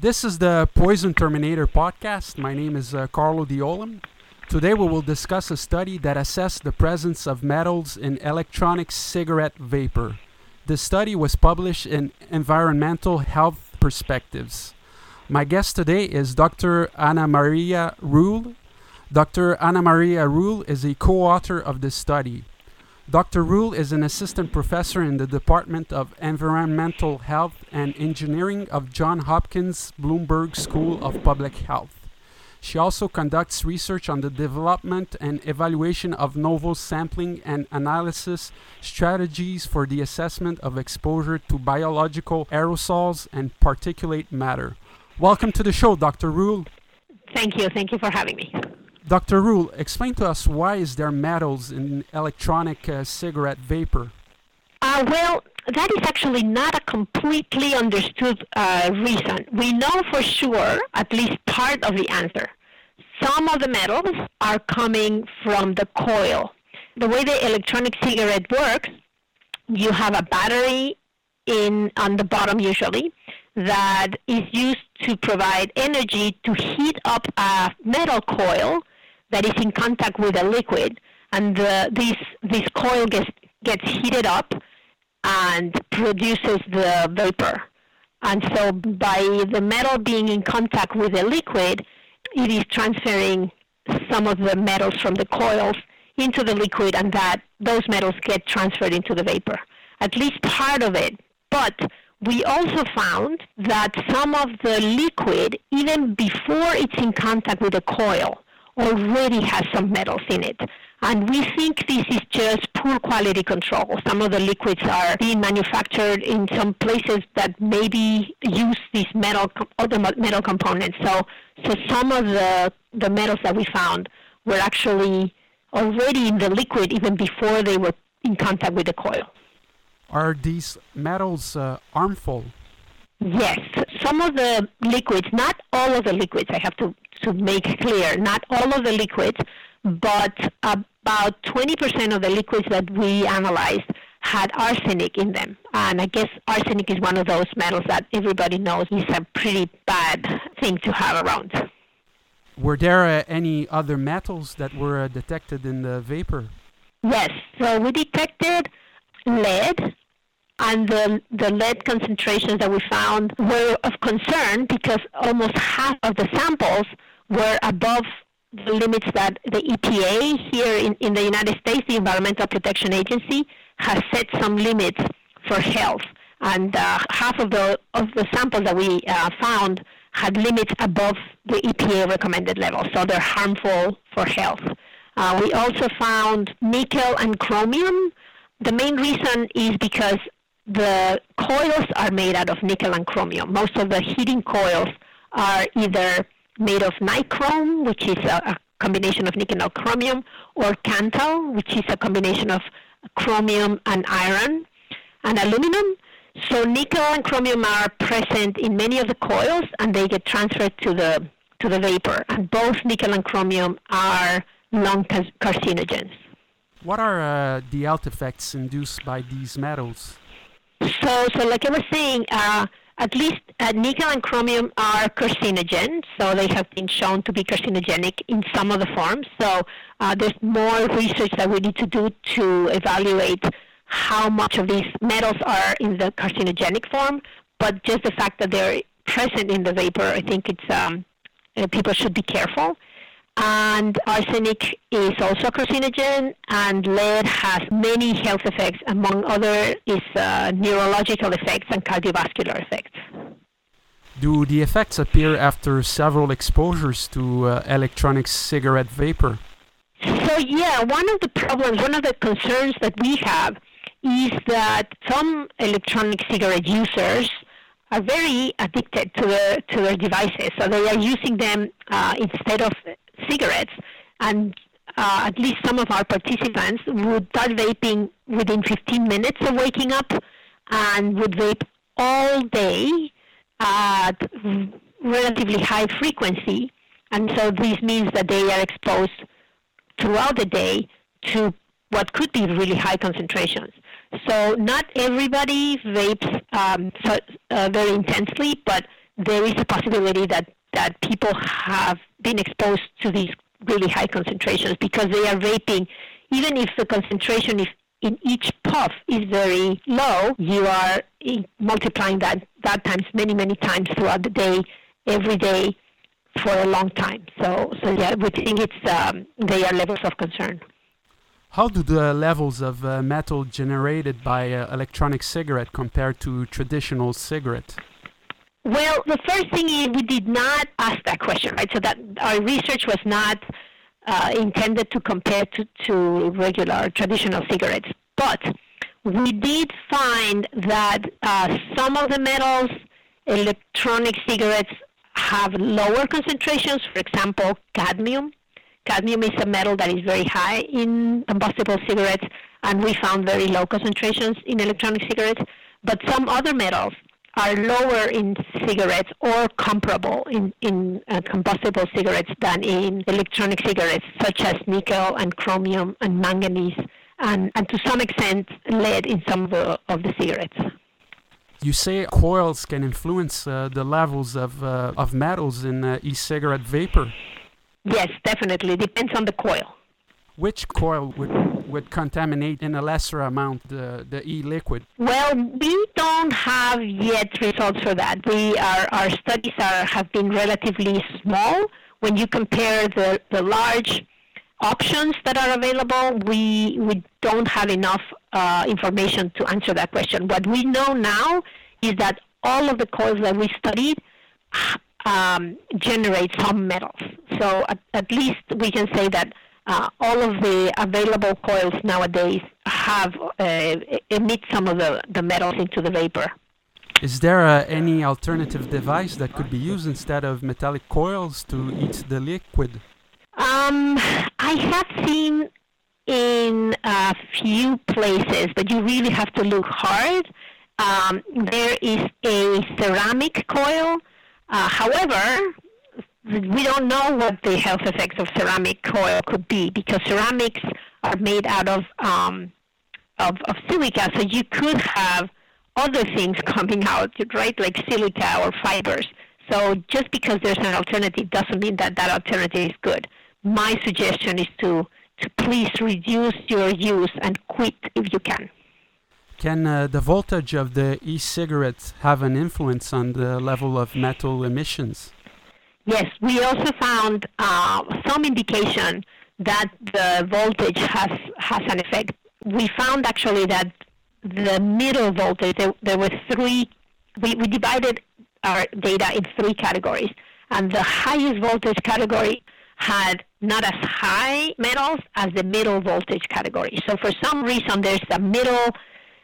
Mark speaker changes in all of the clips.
Speaker 1: This is the Poison Terminator podcast. My name is uh, Carlo Diolam. Today we will discuss a study that assessed the presence of metals in electronic cigarette vapor. The study was published in Environmental Health Perspectives. My guest today is Dr. Ana Maria Rule. Dr. Ana Maria Rule is a co author of this study. Dr. Rule is an assistant professor in the Department of Environmental Health and Engineering of Johns Hopkins Bloomberg School of Public Health. She also conducts research on the development and evaluation of novel sampling and analysis strategies for the assessment of exposure to biological aerosols and particulate matter. Welcome to the show, Dr. Rule.
Speaker 2: Thank you. Thank you for having me.
Speaker 1: Dr. Rule, explain to us why is there metals in electronic uh, cigarette vapor?
Speaker 2: Uh, well, that is actually not a completely understood uh, reason. We know for sure at least part of the answer. Some of the metals are coming from the coil. The way the electronic cigarette works, you have a battery in on the bottom usually that is used to provide energy to heat up a metal coil that is in contact with a liquid, and the, this this coil gets gets heated up and produces the vapor. And so, by the metal being in contact with the liquid, it is transferring some of the metals from the coils into the liquid, and that those metals get transferred into the vapor. At least part of it. But we also found that some of the liquid, even before it's in contact with the coil, already has some metals in it. And we think this is just poor quality control. Some of the liquids are being manufactured in some places that maybe use these metal other metal components. So, so some of the the metals that we found were actually already in the liquid even before they were in contact with the coil.
Speaker 1: Are these metals uh, harmful?
Speaker 2: Yes, some of the liquids, not all of the liquids, I have to, to make clear, not all of the liquids, but about 20% of the liquids that we analyzed had arsenic in them. And I guess arsenic is one of those metals that everybody knows is a pretty bad thing to have around.
Speaker 1: Were there uh, any other metals that were uh, detected in the vapor?
Speaker 2: Yes, so we detected lead, and the, the lead concentrations that we found were of concern because almost half of the samples were above the limits that the EPA here in, in the United States, the Environmental Protection Agency, has set some limits for health. And uh, half of the, of the samples that we uh, found had limits above the EPA recommended level, so they're harmful for health. Uh, we also found nickel and chromium. The main reason is because the coils are made out of nickel and chromium. Most of the heating coils are either made of nichrome, which is a, a combination of nickel and chromium, or Kanthal, which is a combination of chromium and iron and aluminum. So nickel and chromium are present in many of the coils, and they get transferred to the to the vapor. And both nickel and chromium are lung carcinogens.
Speaker 1: What are uh, the health effects induced by these metals?
Speaker 2: So, so like I was saying, uh, at least uh, nickel and chromium are carcinogens, so they have been shown to be carcinogenic in some of the forms. So uh, there's more research that we need to do to evaluate how much of these metals are in the carcinogenic form. But just the fact that they're present in the vapor, I think it's um, uh, people should be careful and arsenic is also a carcinogen, and lead has many health effects. Among other is uh, neurological effects and cardiovascular effects.
Speaker 1: Do the effects appear after several exposures to uh, electronic cigarette vapor?
Speaker 2: So yeah, one of the problems, one of the concerns that we have is that some electronic cigarette users are very addicted to their to their devices. So they are using them uh, instead of cigarettes, and uh, at least some of our participants would start vaping within 15 minutes of waking up and would vape all day at relatively high frequency. And so this means that they are exposed throughout the day to what could be really high concentrations. So not everybody vapes um, so, uh, very intensely, but there is a possibility that, that people have been exposed to these really high concentrations because they are vaping. Even if the concentration is in each puff is very low, you are multiplying that, that times many, many times throughout the day, every day, for a long time. So, so yeah, we think it's um, they are levels of concern.
Speaker 1: How do the levels of uh, metal generated by uh, electronic cigarette compare to traditional cigarette?
Speaker 2: Well, the first thing is we did not ask that question, right? So that our research was not uh, intended to compare to, to regular traditional cigarettes, but we did find that uh, some of the metals electronic cigarettes have lower concentrations. For example, cadmium Cadmium is a metal that is very high in combustible cigarettes, and we found very low concentrations in electronic cigarettes. But some other metals are lower in cigarettes or comparable in, in uh, combustible cigarettes than in electronic cigarettes, such as nickel and chromium and manganese, and, and to some extent lead in some of the, of the cigarettes.
Speaker 1: You say coils can influence uh, the levels of, uh, of metals in uh, e-cigarette vapor.
Speaker 2: Yes, definitely. Depends on the coil.
Speaker 1: Which coil would, would contaminate in a lesser amount the, the e-liquid?
Speaker 2: Well, we don't have yet results for that. We are, our studies are, have been relatively small. When you compare the, the large options that are available, we, we don't have enough uh, information to answer that question. What we know now is that all of the coils that we studied um, generate some metals. So at, at, least we can say that uh, all of the available coils nowadays have uh, emit some of the, the metals into the vapor.
Speaker 1: Is there uh, any alternative device that could be used instead of metallic coils to eat the liquid?
Speaker 2: Um, I have seen in a few places, but you really have to look hard. Um, there is a ceramic coil uh, however, we don't know what the health effects of ceramic coil could be because ceramics are made out of, um, of, of silica, so you could have other things coming out, right, like silica or fibers. So just because there's an alternative doesn't mean that that alternative is good. My suggestion is to, to please reduce your use and quit if you can.
Speaker 1: Can uh, the voltage of the e-cigarettes have an influence on the level of metal emissions?
Speaker 2: Yes, we also found uh, some indication that the voltage has has an effect. We found actually that the middle voltage there, there were three. We, we divided our data in three categories, and the highest voltage category had not as high metals as the middle voltage category. So for some reason, there's a middle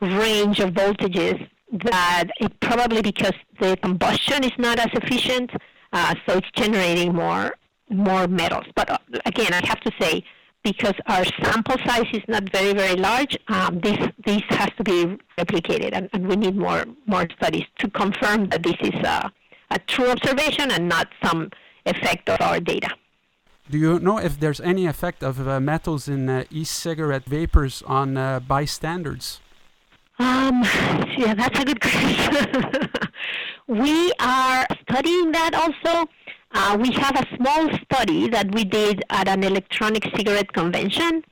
Speaker 2: range of voltages that it probably because the combustion is not as efficient, uh, so it's generating more more metals. But uh, again, I have to say, because our sample size is not very very large, um, this this has to be replicated, and, and, we need more more studies to confirm that this is a, a true observation and not some effect of our data.
Speaker 1: Do you know if there's any effect of uh, metals in uh, e-cigarette vapors on uh, bystanders?
Speaker 2: Um, yeah, that's a good question. we are studying that also. Uh, we have a small study that we did at an electronic cigarette convention.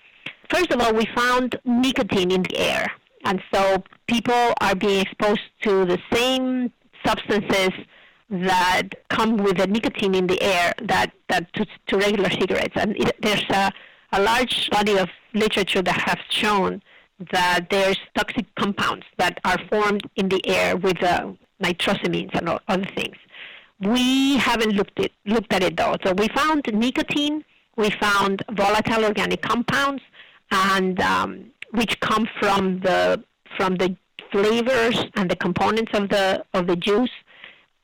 Speaker 2: First of all, we found nicotine in the air. And so people are being exposed to the same substances that come with the nicotine in the air that, that to, to regular cigarettes. And it, there's a, a large body of literature that has shown that there's toxic compounds that are formed in the air with uh, nitrosamines and other things. We haven't looked at, looked at it though. So we found nicotine, we found volatile organic compounds, and um, which come from the from the flavors and the components of the of the juice.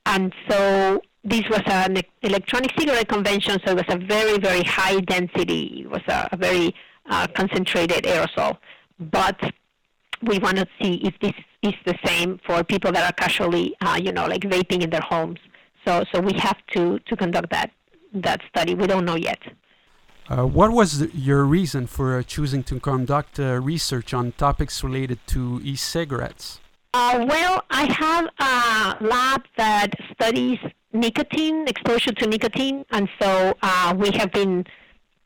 Speaker 2: And so this was an electronic cigarette convention, so it was a very very high density. It was a, a very uh, concentrated aerosol but we want to see if this is the same for people that are casually, uh, you know, like vaping in their homes. So, so we have to, to conduct that, that study. We don't know yet.
Speaker 1: Uh, what was the, your reason for uh, choosing to conduct uh, research on topics related to e-cigarettes?
Speaker 2: Uh, well, I have a lab that studies nicotine, exposure to nicotine, and so uh, we have been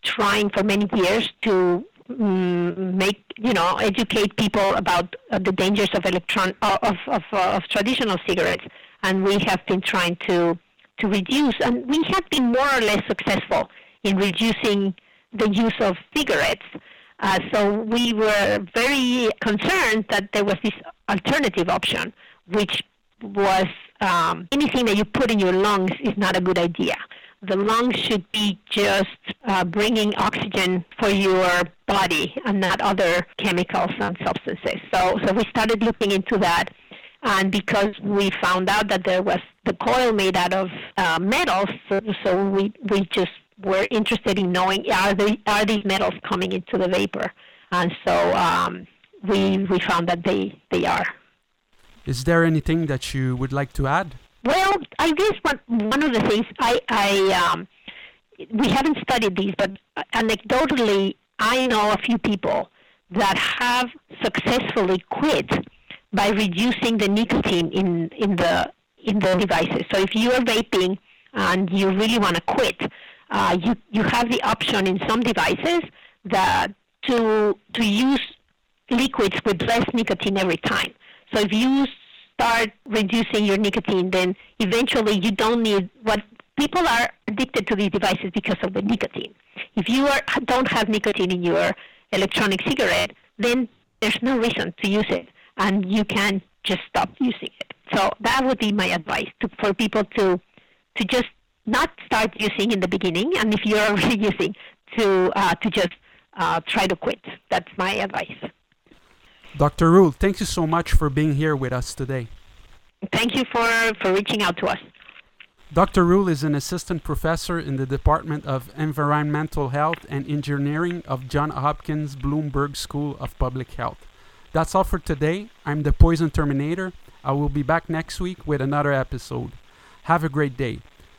Speaker 2: trying for many years to make you know educate people about uh, the dangers of electron uh, of of, uh, of traditional cigarettes, and we have been trying to to reduce, and we have been more or less successful in reducing the use of cigarettes. Uh, so we were very concerned that there was this alternative option, which was um, anything that you put in your lungs is not a good idea. The lungs should be just uh, bringing oxygen for your body and not other chemicals and substances. So, so we started looking into that. And because we found out that there was the coil made out of uh, metals, so, so we, we just were interested in knowing are, they, are these metals coming into the vapor? And so um, we, we found that they, they are.
Speaker 1: Is there anything that you would like to add?
Speaker 2: Well, I guess one, one of the things I, I um, we haven't studied these, but anecdotally, I know a few people that have successfully quit by reducing the nicotine in, in the in the devices. So if you are vaping and you really want to quit, uh, you you have the option in some devices that to to use liquids with less nicotine every time. So if you start reducing your nicotine, then eventually you don't need what people are addicted to these devices because of the nicotine. If you are, don't have nicotine in your electronic cigarette, then there's no reason to use it, and you can just stop using it. So that would be my advice to, for people to to just not start using in the beginning, and if you're already using, to uh, to just uh, try to quit. That's my advice.
Speaker 1: Dr. Rule, thank you so much for being here with us today.
Speaker 2: Thank you for, for reaching out to us.
Speaker 1: Dr. Rule is an assistant professor in the Department of Environmental Health and Engineering of Johns Hopkins Bloomberg School of Public Health. That's all for today. I'm the Poison Terminator. I will be back next week with another episode. Have a great day.